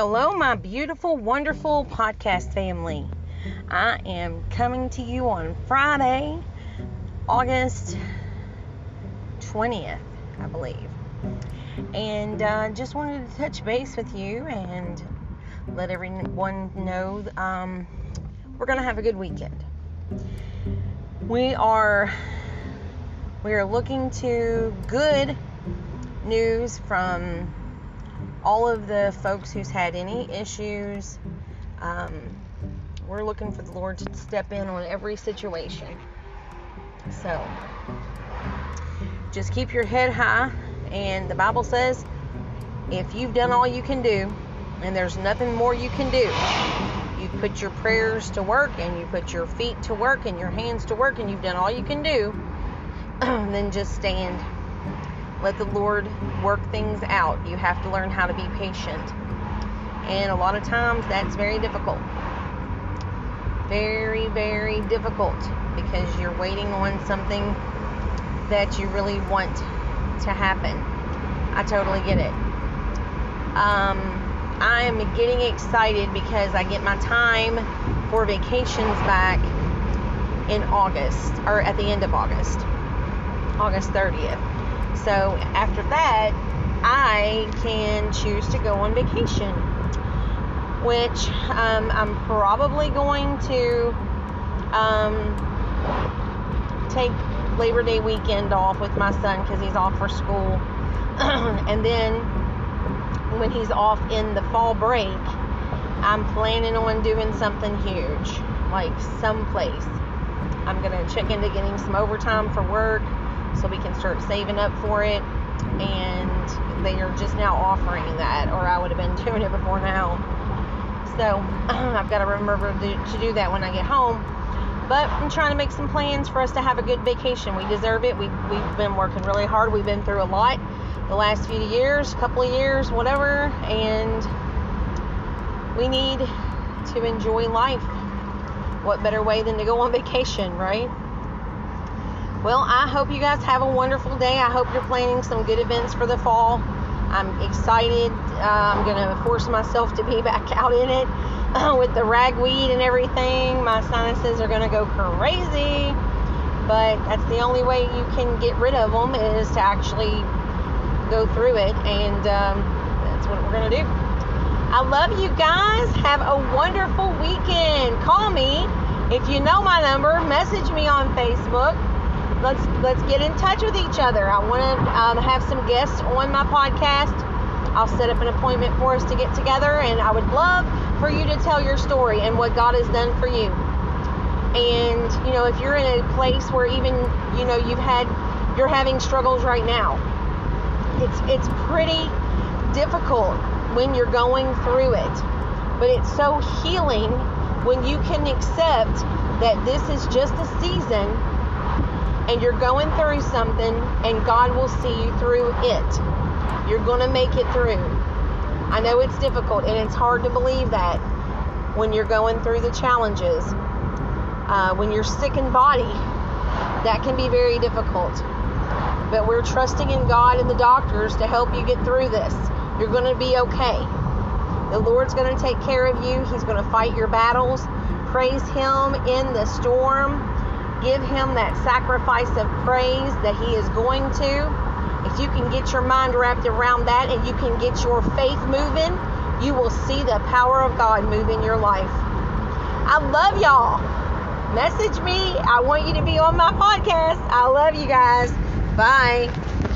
Hello, my beautiful, wonderful podcast family. I am coming to you on Friday, August 20th, I believe. And uh, just wanted to touch base with you and let everyone know um, we're going to have a good weekend. We are we are looking to good news from all of the folks who's had any issues. Um, we're looking for the Lord to step in on every situation. So just keep your head high. And the Bible says if you've done all you can do and there's nothing more you can do, you put your prayers to work and you put your feet to work and your hands to work and you've done all you can do, then just stand let the Lord work things out. You have to learn how to be patient. And a lot of times that's very difficult. Very, very difficult because you're waiting on something that you really want to happen. I totally get it. Um, I am getting excited because I get my time for vacations back in August or at the end of August, August 30th. So after that, I can choose to go on vacation, which um, I'm probably going to um, take Labor Day weekend off with my son because he's off for school. and then when he's off in the fall break, I'm planning on doing something huge, like someplace. I'm going to check into getting some overtime for work so we can start saving up for it. And they are just now offering that, or I would have been doing it before now. So I've got to remember to do that when I get home. But I'm trying to make some plans for us to have a good vacation. We deserve it. We, we've been working really hard. We've been through a lot the last few years, couple of years, whatever. And we need to enjoy life. What better way than to go on vacation, right? Well, I hope you guys have a wonderful day. I hope you're planning some good events for the fall. I'm excited. Uh, I'm going to force myself to be back out in it uh, with the ragweed and everything. My sinuses are going to go crazy. But that's the only way you can get rid of them is to actually go through it. And um, that's what we're going to do. I love you guys. Have a wonderful weekend. Call me. If you know my number, message me on Facebook let's let's get in touch with each other. I want to um, have some guests on my podcast. I'll set up an appointment for us to get together, and I would love for you to tell your story and what God has done for you. And you know, if you're in a place where even you know you've had you're having struggles right now, it's it's pretty difficult when you're going through it, but it's so healing when you can accept that this is just a season and you're going through something and God will see you through it. You're going to make it through. I know it's difficult and it's hard to believe that when you're going through the challenges. Uh, when you're sick in body, that can be very difficult. But we're trusting in God and the doctors to help you get through this. You're going to be okay. The Lord's going to take care of you, He's going to fight your battles. Praise Him in the storm give him that sacrifice of praise that he is going to, if you can get your mind wrapped around that and you can get your faith moving, you will see the power of God move in your life. I love y'all. Message me. I want you to be on my podcast. I love you guys. Bye.